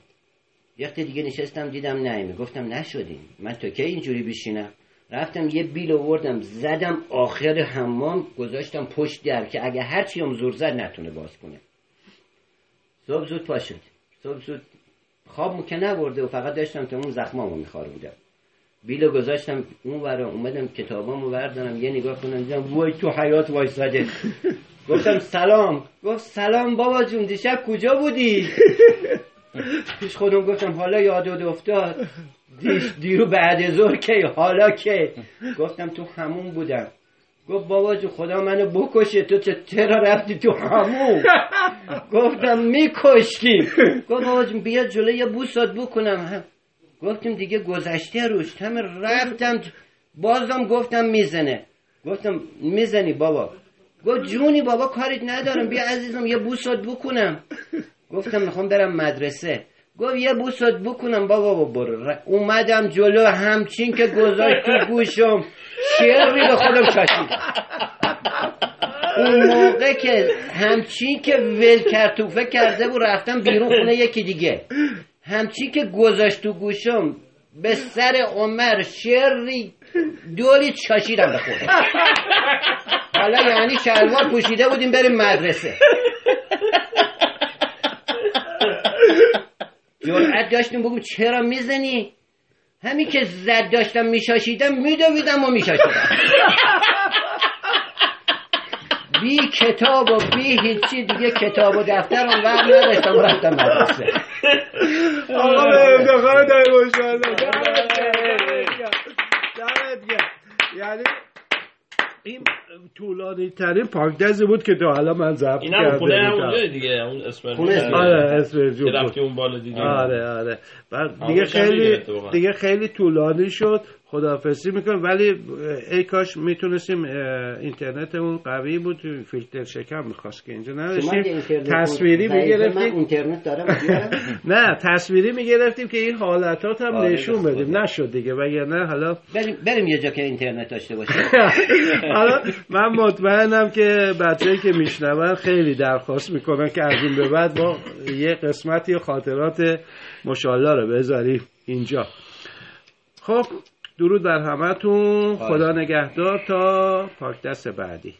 وقتی دیگه نشستم دیدم نایمه گفتم نشدیم. من تا که اینجوری بشینم؟ رفتم یه بیل آوردم زدم آخر حمام گذاشتم پشت در که اگه هرچی هم زور زد نتونه باز کنه. صبح زود پا شد. صبح زود خواب که نبرده و فقط داشتم تا اون زخمامو میخوار بودم. بیلو گذاشتم اون ور اومدم کتابامو بردارم یه نگاه کنم دیدم وای تو حیات وایساده گفتم سلام. گفت سلام بابا جون دیشب کجا بودی؟ پیش خودم گفتم حالا یاد افتاد دیش دیرو بعد ظهر که حالا که گفتم تو همون بودم. گفت بابا جو خدا منو بکشه. تو چرا رفتی تو همون؟ گفتم میکشتیم گفت بابا جون بیا جلوی یه بوسات بکنم. گفتیم دیگه گذشته روش همه رفتم بازم گفتم می‌زنه. گفتم می‌زنی بابا. گفت جونی بابا کاریت ندارم بیا عزیزم یه بوسات بکنم. گفتم می‌خوام برم مدرسه. گفت یه بوسات بکنم بابا با برو. اومدم جلو همچین که گذاشت تو گوشم. شعری به خودم شاشید اون موقع که همچین که ول کرد توفه کرده بود رفتم بیرون خونه یکی دیگه. همچین که گذاشت تو گوشم به سر عمر شعری دولی چاشیدم به خودم حالا یعنی شلوار پوشیده بودیم بریم مدرسه. جرأت داشتیم بگم چرا می‌زنی؟ همین که زد داشتم میشاشیدم میدویدم و میشاشیدم. بی کتاب و بی هیچی دیگه کتاب و دفتر اون وقت نداشتم رفتم مدرسه. آقا به افتخار داری یعنی این طولانی ترین پاکدزی بود که تا حالا من ضبط هم کرده خونه هم بودم. اونجا دیگه اون اسم خونه اسم. آره اسم که رفتی اون بالا دیدی آره آره. بعد آه، دیگه دیگه خیلی. دیگه خیلی طولانی شد. خداحافظی می‌کنم ولی ای کاش می‌تونستیم اینترنتمون قوی بود فیلتر شکم می‌خواست که اینجا نداشتیم تصویری می‌گرفتیم. اینترنت دارم؟ نه تصویری می‌گرفتیم که این حالتات هم آره، نشون بدیم. نشد دیگه. وگرنه حالا بریم بریم یه جا که اینترنت داشته باشه حالا من مطمئنم که بچه‌ای که میشنون خیلی درخواست می‌کنن که از این به بعد ما یه قسمتی خاطرات مشالله رو بذاریم اینجا. خب درود بر همتون. خدا نگهدار. تا پاک دست بعدی.